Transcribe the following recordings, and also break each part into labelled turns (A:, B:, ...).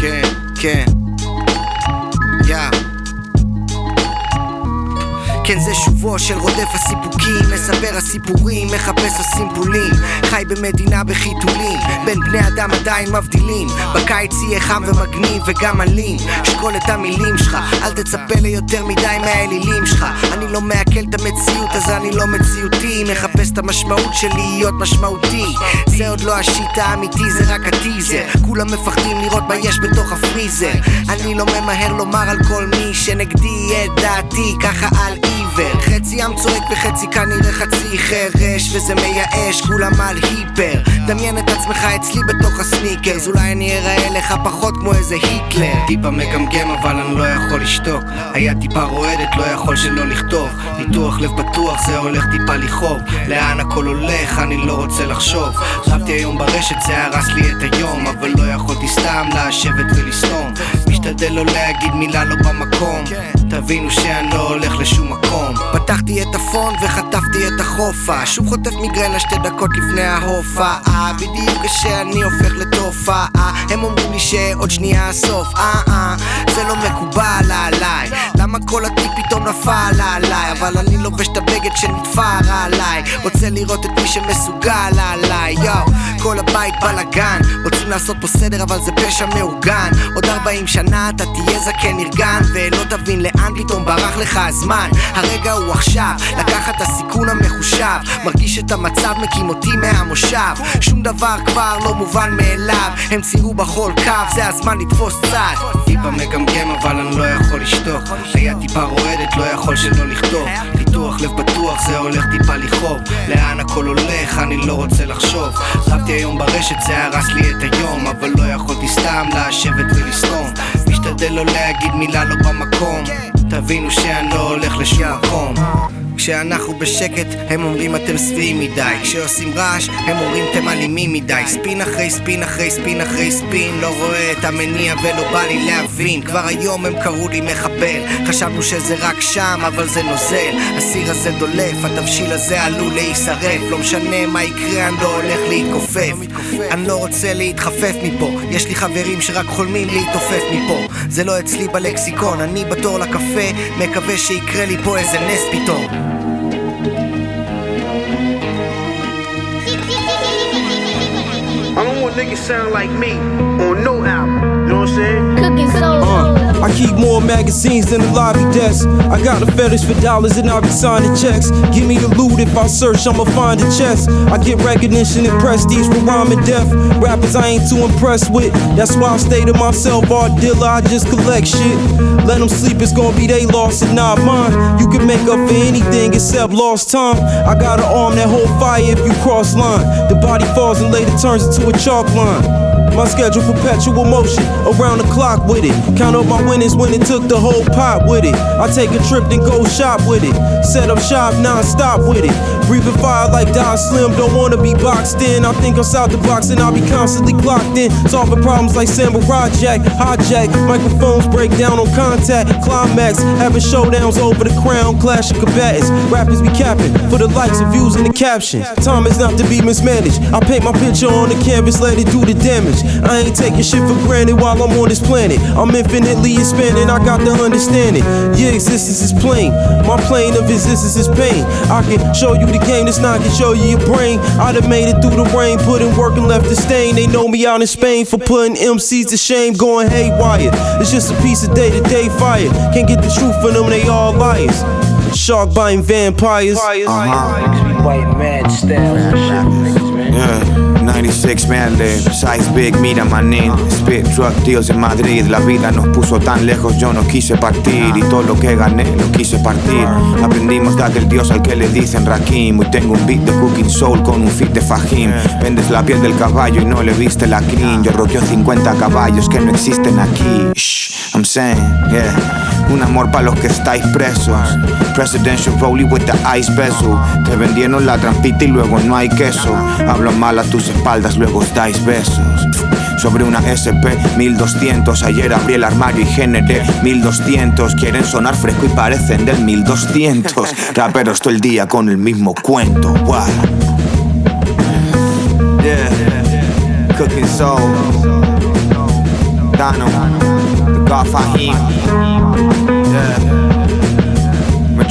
A: ¡Can, can! כן זה שובו של רודף הסיפוקים, מספר הסיפורים, מחפש הסימפולים חי במדינה בחיתולים, בין בני אדם עדיין מבדילים. בקיץ יהיה חם ומגניב וגם אלים. שקול את המילים שלך, אל תצפה ליותר מדי מהאלילים שלך. אני לא מעכל את המציאות אז אני לא מציאותי. מחפש את המשמעות של להיות משמעותי. זה עוד לא השיט האמיתי, זה רק הטיזר. כולם מפחדים לראות מה יש בתוך הפריזר. אני לא ממהר לומר על כל מי שנגדי את דעתי ככה על אי עיוור חצי עם צועק וחצי כנראה חצי חרש וזה מייאש, כולם על היפר. דמיין את עצמך אצלי בתוך הסניקרס אולי אני אראה לך פחות כמו איזה היטלר. טיפה מגמגם אבל אני לא יכול לשתוק. היה טיפה רועדת, לא יכול שלא לכתוב. ניתוח לב פתוח, זה הולך טיפה לכאוב. לאן הכל הולך, אני לא רוצה לחשוב. רבתי היום ברשת, זה הרס לי את היום אבל לא יכולתי סתם לשבת ולסתום. משתדל לא להגיד מילה לא במקום. תבינו שאני לא הולך לשום מקום פתחתי את הפון וחטפתי את החופה. שוב חוטף מיגרנה שתי דקות לפני ההופעה. בדיוק כשאני הופך לתופעה הם אומרים לי שעוד שנייה הסוף. אה אה זה לא מקובל עליי. למה כל התיק פתאום נפל עליי? אבל אני לובש את הבגד שנתפר עליי. רוצה לראות את מי שמסוגל עליי. יואו כל הבית בלאגן. רוצים לעשות פה סדר אבל זה פשע מאורגן. עוד 40 שנה אתה תהיה זקן נרגן ולא תבין לאן פתאום ברח לך הזמן. הרגע הוא עכשיו. לקחת את הסיכון המחושב מרגיש את המצב מקים אותי מהמושב. שום דבר כבר לא מובן מאליו הם ציירו בכל קו זה הזמן לתפוס צד. טיפה מגמגם אבל אני לא יכול לשתוק. היה טיפה רועדת לא יכול שלא לכתוב. ניתוח לב פתוח זה הולך טיפה לכאוב. לאן הכל הולך אני לא רוצה לחשוב. רבתי היום ברשת זה הרס לי את היום אבל לא יכולתי סתם לשבת ולסתום. משתדל לא להגיד מילה לא במקום תבינו שאני לא הולך לשום מקום כשאנחנו בשקט, הם אומרים אתם שבעים מדי. כשעושים רעש, הם אומרים אתם אלימים מדי. ספין אחרי ספין אחרי ספין אחרי ספין לא רואה את המניע ולא בא לי להבין. כבר היום הם קראו לי מחבל. חשבנו שזה רק שם, אבל זה נוזל. הסיר הזה דולף, התבשיל הזה עלול להישרף. לא משנה מה יקרה, אני לא הולך להתכופף. אני לא רוצה להתחפף מפה. יש לי חברים שרק חולמים להתעופף מפה. זה לא אצלי בלקסיקון, אני בתור לקפה מקווה שיקרה לי פה איזה נס פתאום
B: niggas sound like me on no album. You know what I'm saying?
C: Cooking soul.
D: Uh, I keep more magazines than the lobby desk. I got a fetish for dollars and I be signing checks. Give me the loot if I search, I'ma find a chest. I get recognition and prestige for rhyming death. Rappers I ain't too impressed with. That's why I stay to myself, art dealer, I just collect shit. Let them sleep, it's gonna be they loss and not mine. You can make up for anything except lost time. I got an arm that hold fire if you cross line. The body falls and later turns into a chalk line. My schedule perpetual motion, around the clock with it. Count up my winnings when it took the whole pot with it. I take a trip then go shop with it. Set up shop non-stop with it. Breathing fire like Dhalsim, don't wanna be boxed in. I think outside the box and I'll be constantly clocked in. Solving problems like Samurai Jack, hijack. Microphones break down on contact. Climax, having showdowns over the crown, clash of combatants. Rappers be capping for the likes and views in the captions. Time is not to be mismanaged. I paint my picture on the canvas, let it do the damage. I ain't taking shit for granted while I'm on this planet. I'm infinitely expanding, I got the understanding. Your existence is plain, my plane of existence is pain. I can show you the game, this not can show you your brain. I done made it through the rain, put in work and left the stain. They know me out in Spain for putting MCs to shame, going haywire. It's just a piece of day to day fire. Can't get the truth from them, they all liars. Shark biting vampires.
E: Uh-huh.
F: Niggas be biting mad style.
G: 36 Melder, size big, mira manín Spit truck deals en Madrid La vida nos puso tan lejos, yo no quise partir. Y todo lo que gané, lo quise partir. Aprendimos de aquel dios al que le dicen Rakim. Y tengo un beat de Cooking Soul con un fit de Fajim Vendes la piel del caballo y no le viste la crin. Yo roqueo 50 caballos que no existen aquí. Shh, I'm saying, yeah un amor para los que estáis presos. Presidential rolling with the ice bezel. Te vendieron la trampita y luego no hay queso. Hablo mal a tus espaldas, luego os dais besos. Sobre una SP 1200. Ayer abrí el armario y generé 1200. Quieren sonar fresco y parecen del 1200. Raperos todo el día con el mismo cuento. Wow. Yeah. Cooking soul. Dano. The God Fahim. Yeah.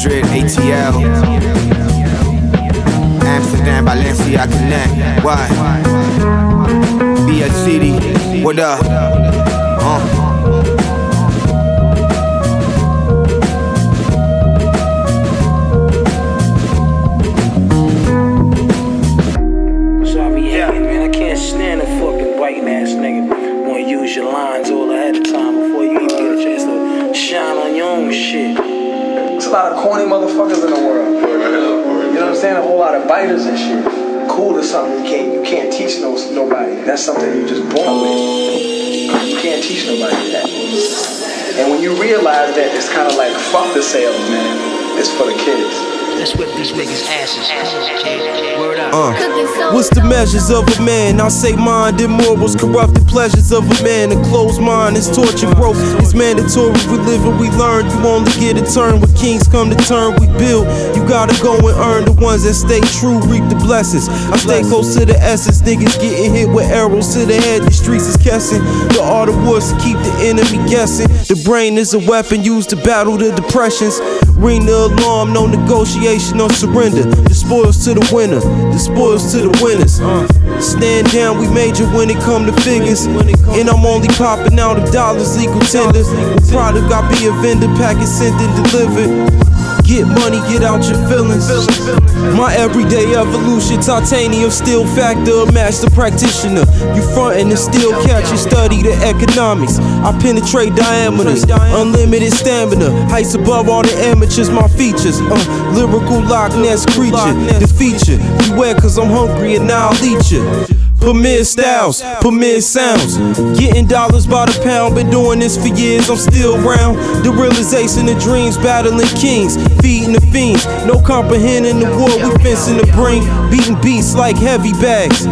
G: Madrid, ATL. Amsterdam, Valencia, connect. What? BS City, what up?
C: Motherfuckers in the world. You know what I'm saying? A whole lot of biters and shit. Cool is something you can't you can't teach no nobody. That's something you just born with. You can't teach nobody that. And when you realize that, it's kind of like fuck the sales, man. It's for the kids. Let's whip these niggas' asses. Word up.
D: Uh, what's the measures of a man? I say mind and morals, corrupted pleasures of a man. A closed mind is torture, bro. It's mandatory. We live and we learn. You only get a turn when kings come to turn. We build. You gotta go and earn the ones that stay true, reap the blessings. I stay close to the essence. Niggas getting hit with arrows to the head. The streets is guessing. The art of wars to keep the enemy guessing. The brain is a weapon used to battle the depressions. Ring the alarm, no negotiation, no surrender. The spoils to the winner, the spoils to the winners. Stand down, we major when it come to figures. And I'm only popping out of dollars, legal tender. Product, I be a vendor, package sent and delivered. Get money, get out your feelings. My everyday evolution, titanium steel factor, master practitioner. You frontin' and still catch and study the economics. I penetrate diameters, unlimited stamina, heights above all the amateurs. My features, uh, lyrical Loch Ness creature, the feature. Beware, cause I'm hungry and now I'll eat you. Premier styles, premier sounds. Getting dollars by the pound, been doing this for years, I'm still round. The realization of dreams, battling kings, feeding the fiends. No comprehending the war, we fencing the brink. Beating beats like heavy bags,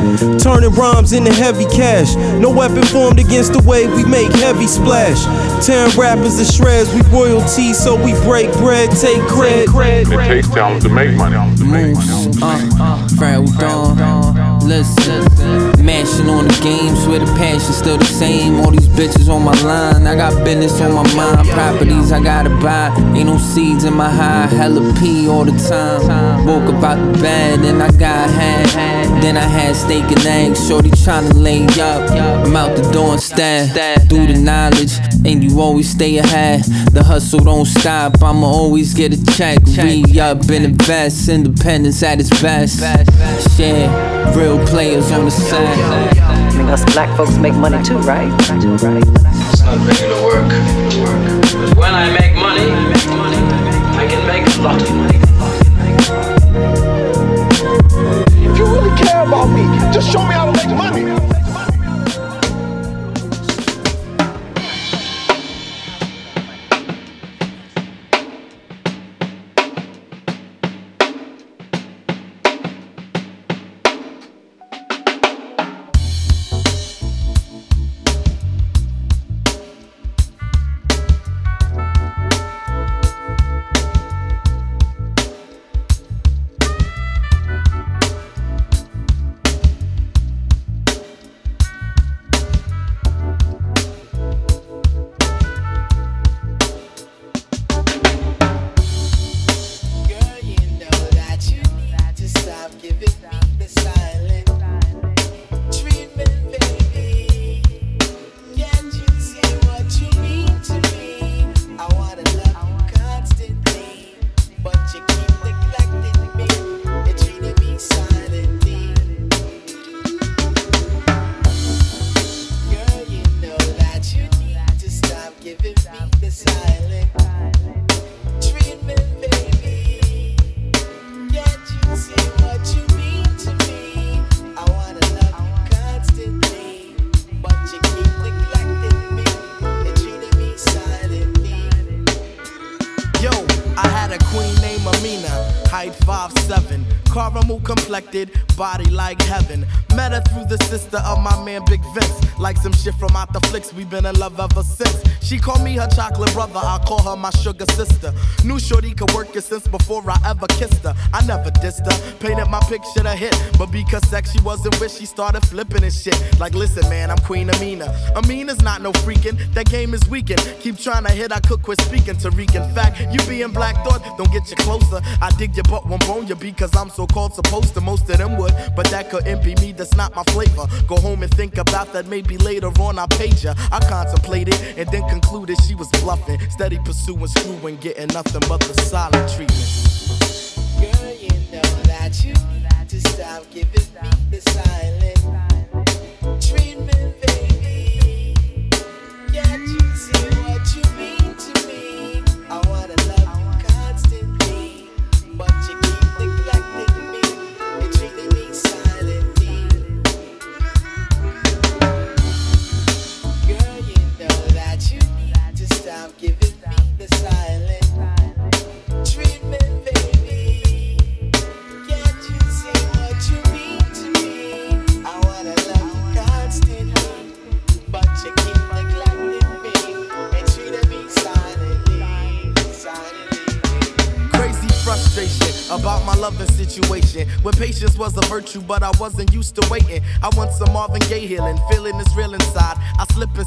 D: turning rhymes into heavy cash. No weapon formed against the way we make heavy splash. Tearing rappers to shreds, we royalty, so we break bread, take cred.
E: It takes talent to make money.
F: Moose, uh, Fred Dawn. Listen, Thank you mashing on the games where the passion still the same. All these bitches on my line, I got business on my mind. Properties I gotta buy, ain't no seeds in my high. Hella P all the time. Woke up out the bed and I got had. Then I had steak and eggs, shorty tryna lay up. I'm out the door and stab through the knowledge, and you always stay ahead. The hustle don't stop, I'ma always get a check. Re up and invest, independence at its best. Share real players on the side.
H: I mean, us black folks make money too, right?
C: It's not regular work. But when I make money, I can make a lot of money.
I: If you really care about me, just show me how to make money.
J: Been in love ever since. She called me her chocolate brother, I call her my sugar sister. Knew Shorty could work it since before I ever kissed her. I never dissed her, painted my picture to hit. But because sex she wasn't with, she started flipping and shit. Like, listen, man, I'm Queen Amina. Amina's not no freaking, that game is weakened. Keep trying to hit, I could quit speaking. Tariq, in fact, you being Black Thought, don't get you closer. I dig your butt, won't bone you be because I'm so called supposed to. Most of them would, but that couldn't be me, that's not my flavor. Go home and think about that, maybe later on I page ya. I contemplated and then concluded she was bluffing. Steady pursuing, screwing, getting nothing but the silent treatment.
K: Girl, you know that you stop giving me the
J: virtue, but I wasn't used to waiting. I want some Marvin Gaye healing, feeling is real inside. I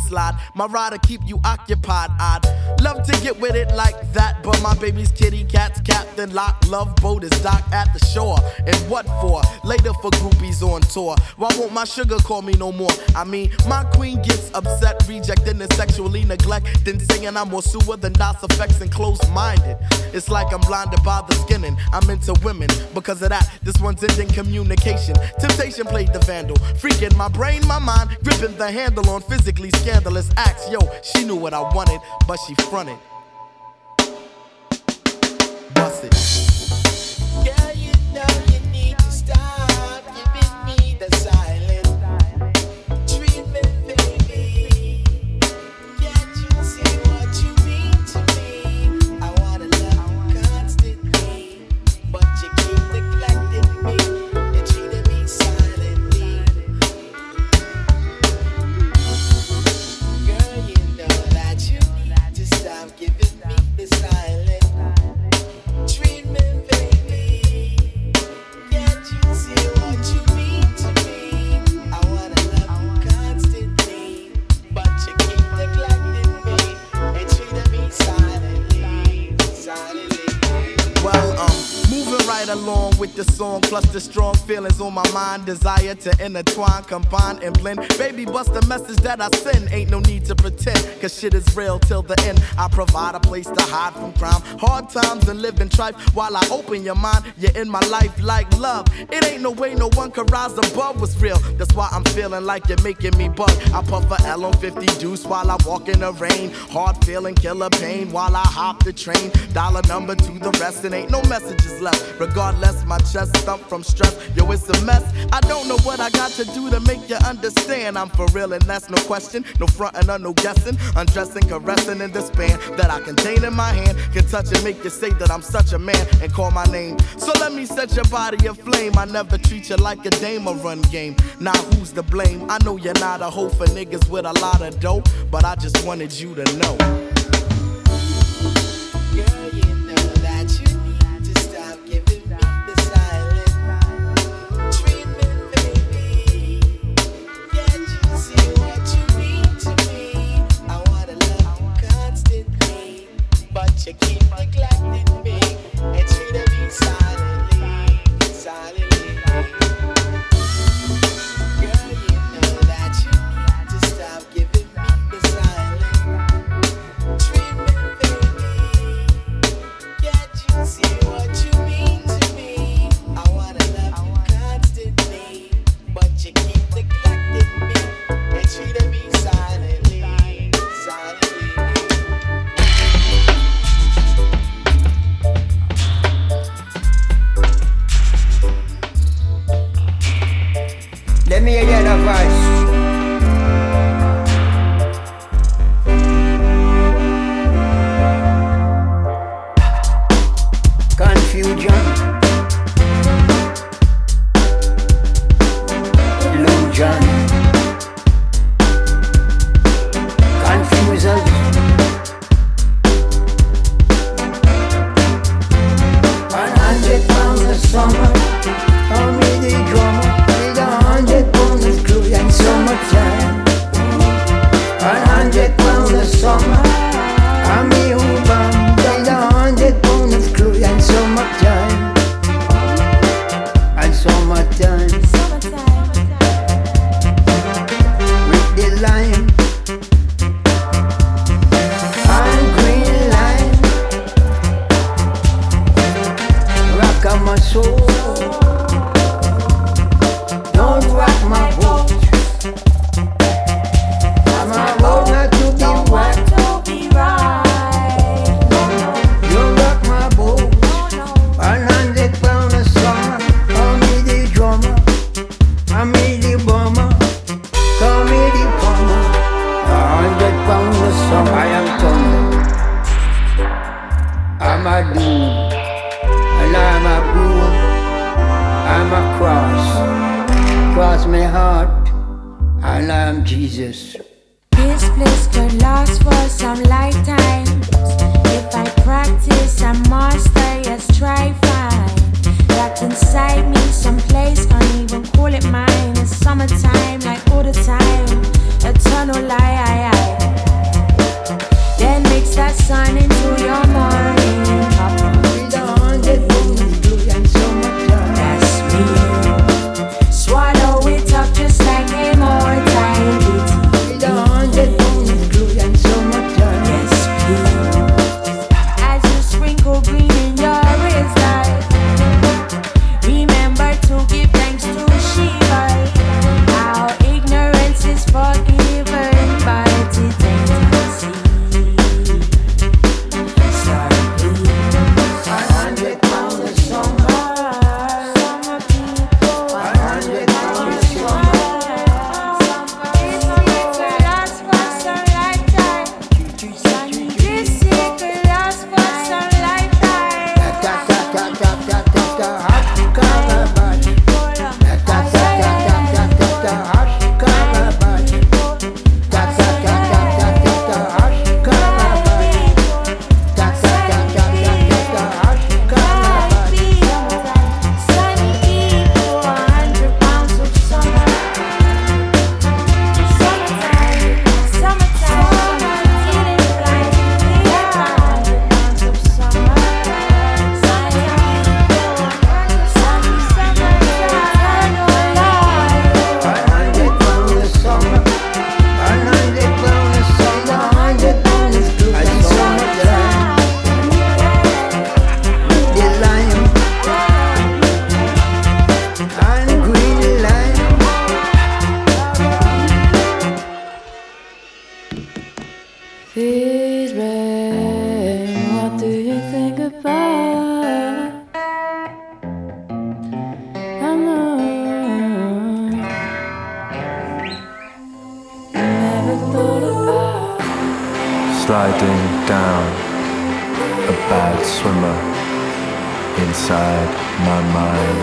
J: slide, my rider keep you occupied. I'd love to get with it like that, but my baby's kitty cat's captain lock. Love boat is docked at the shore. And what for? Later for groupies on tour. Why won't my sugar call me no more? I mean, my queen gets upset, rejecting and sexually then saying I'm more sewer than DOS effects and close minded. It's like I'm blinded by the skinning. I'm into women. Because of that, this one's ending communication. Temptation played the vandal. Freaking my brain, my mind, gripping the handle on physically scandalous acts. Yo, she knew what I wanted, but she fronted. Bust along with the song, plus the strong feelings on my mind, desire to intertwine, combine, and blend. Baby, bust the message that I send. Ain't no need to pretend, cause shit is real till the end. I provide a place to hide from crime, hard times and live in trife. While I open your mind, you're in my life like love. It ain't no way no one can rise above what's real. That's why I'm feeling like you're making me bug. I puff a L on 50 juice while I walk in the rain. Hard feeling, killer pain while I hop the train. Dollar number to the rest, and ain't no messages left. Regardless, my chest thump from stress. Yo, it's a mess. I don't know what I got to do to make you understand. I'm for real, and that's no question. No frontin' or no guessing. Undressing, caressing in the span that I contain in my hand. Can touch and make you say that I'm such a man and call my name. So let me set your body aflame. I never treat you like a dame or run game. Now who's to blame? I know you're not a hoe for niggas with a lot of dough, but I just wanted you to know.
K: Girl, you know that you you keep neglecting me? And treating me silently, Let me
L: hear the
M: voice.
N: sliding down, a bad swimmer inside my mind.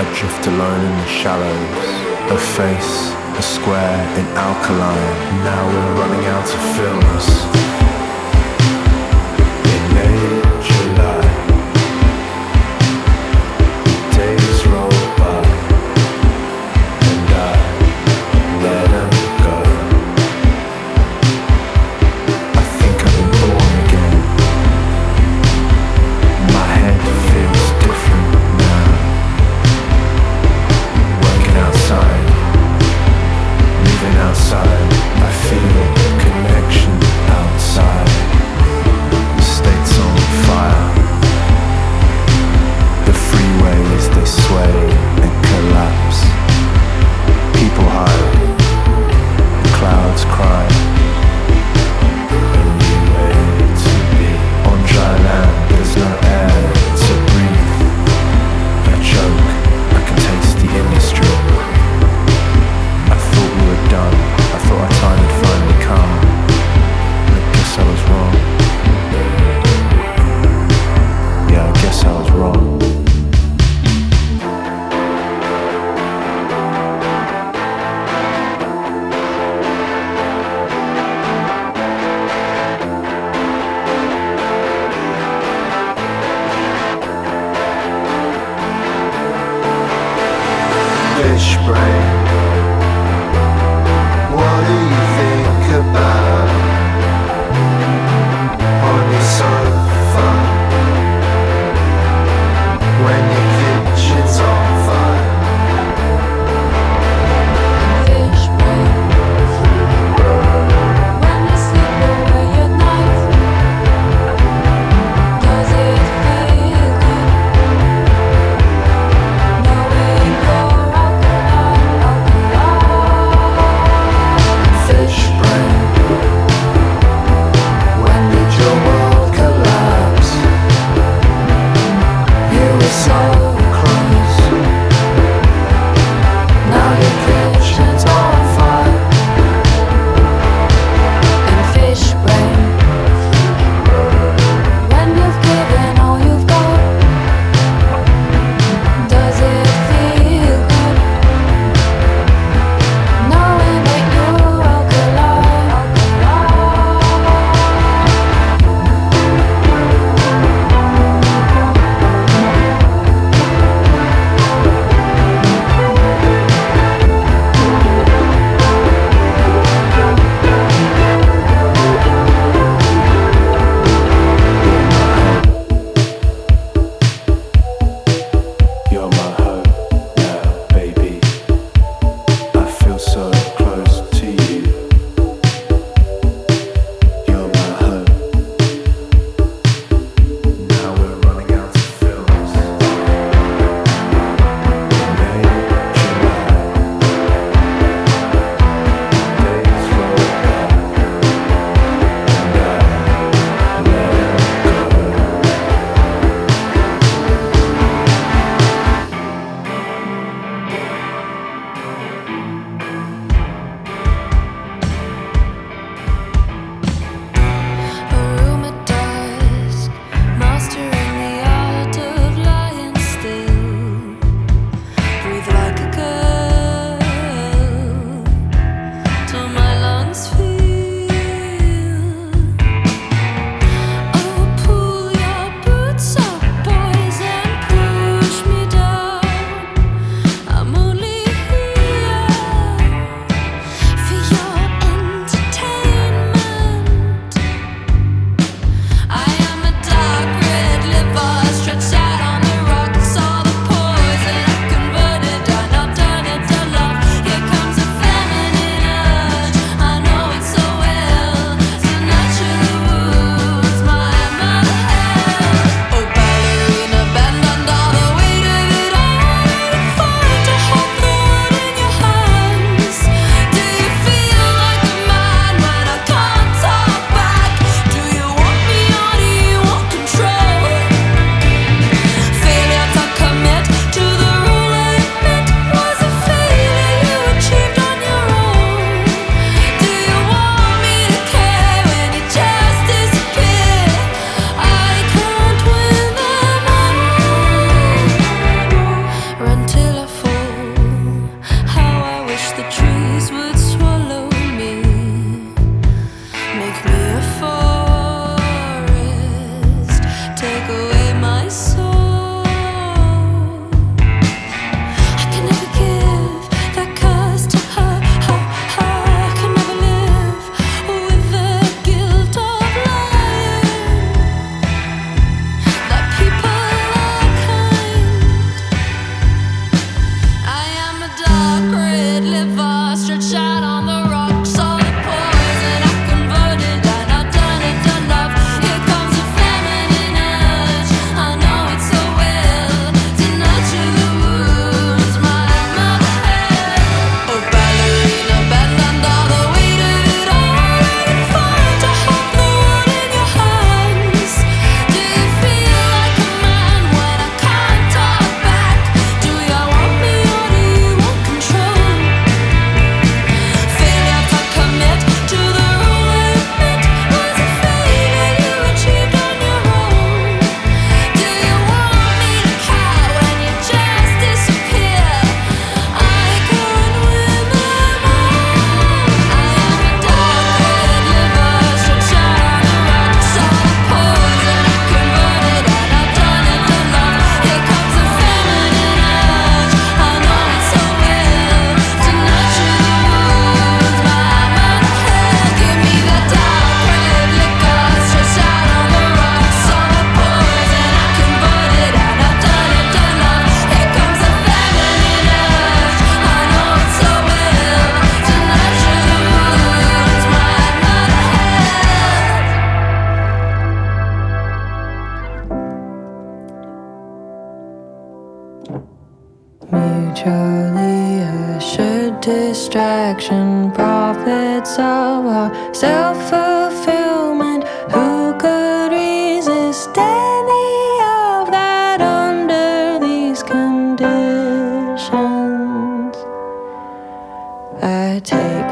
N: I drift alone in the shallows, a face, a square in alkaline. Now we're running out of films.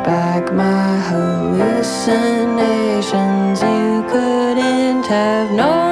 O: back my
P: hallucinations. You couldn't have known.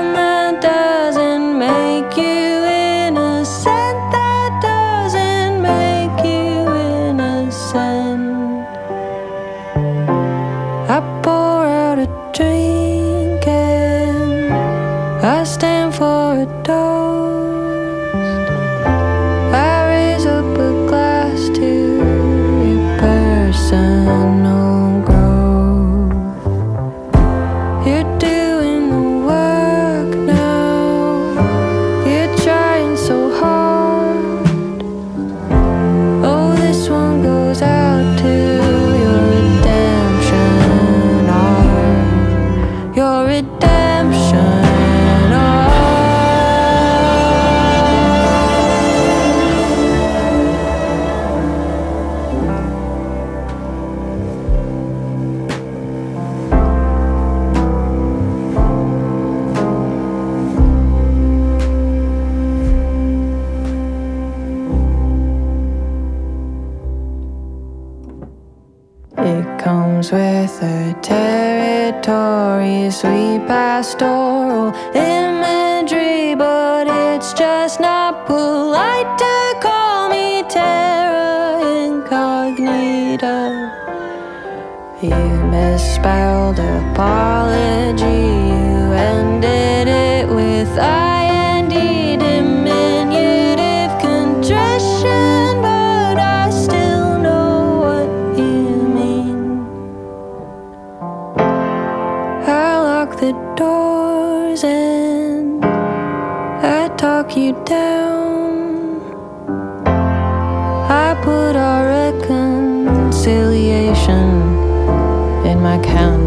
P: lock the doors and I talk you down. I put our reconciliation in my
Q: count.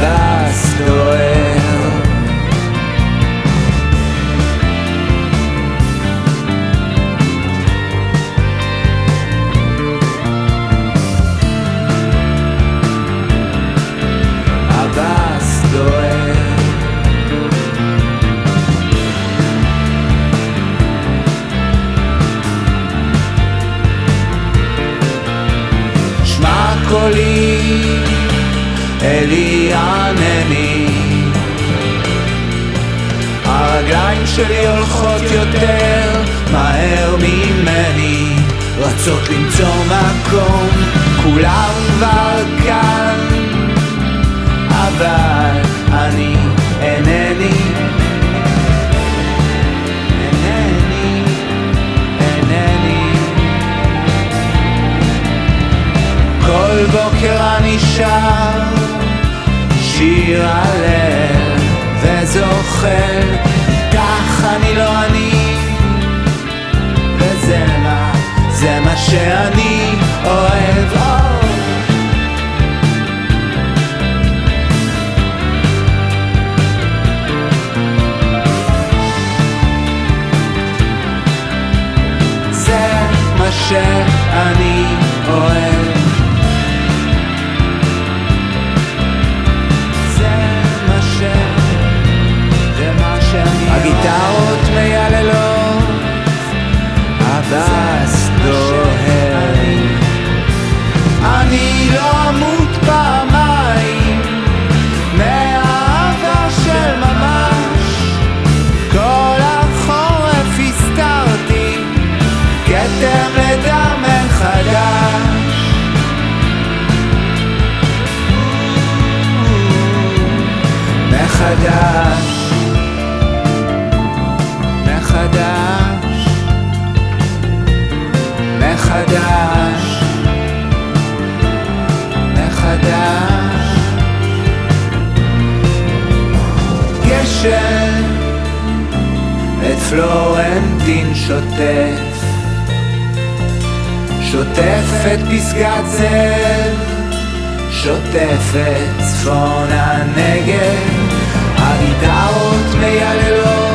Q: thy door. את פלורנטין שוטף, שוטף את פסגת זאב. שוטף את צפון הנגב. הגיטרות מייללות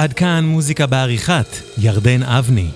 R: עד כאן מוזיקה בעריכת ירדן אבני.